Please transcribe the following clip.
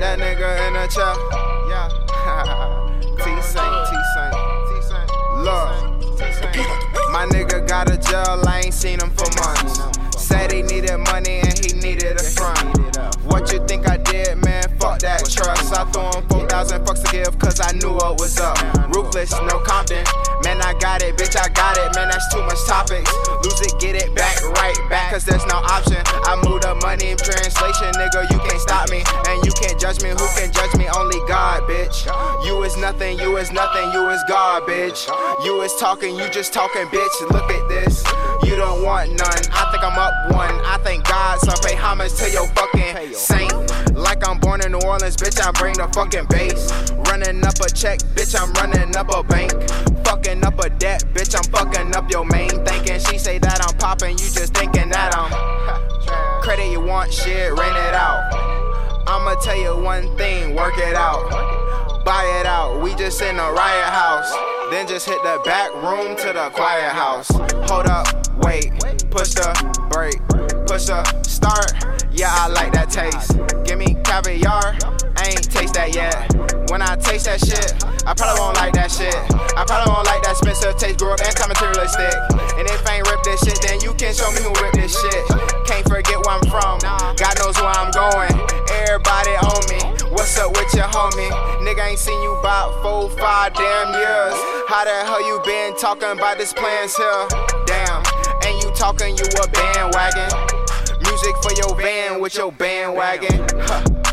a chair. Yeah. T Saint, T Saint, T Saint. Look, my nigga got a jail, I ain't seen him for months. Said he needed money and he needed a front. What you think I did, man? Fuck that trust. I threw him 4,000 fucks to give cause I knew what was up. Ruthless, no Compton. Man, I got it, bitch, I got it. Man, that's too much topics. Lose it, get it back, right back, cause there's no option. Judge me, who can judge me? Only God, bitch. You is nothing, you is nothing, you is bitch. You is talking, you just talking, bitch. Look at this. You don't want none. I think I'm up one. I thank God, so pay homage to your fucking saint. Like I'm born in New Orleans, bitch, I bring the fucking bass. Running up a check, bitch, I'm running up a bank. Fucking up a debt, bitch, I'm fucking up your main. Thinking she say that I'm popping, you just thinking one thing, work it out. Buy it out, we just in a riot house. Then just hit the back room to the quiet house. Hold up, wait, push the brake, push the start. Yeah, I like that taste. Give me caviar, I ain't taste that yet. When I taste that shit, I probably won't like that shit. I probably won't like that Spencer taste, grew up. And if I ain't rip your homie? Nigga ain't seen you about four, five damn years. How the hell you been talking about this plans here? Damn, and you talking you a bandwagon. Music for your van with your bandwagon. Huh.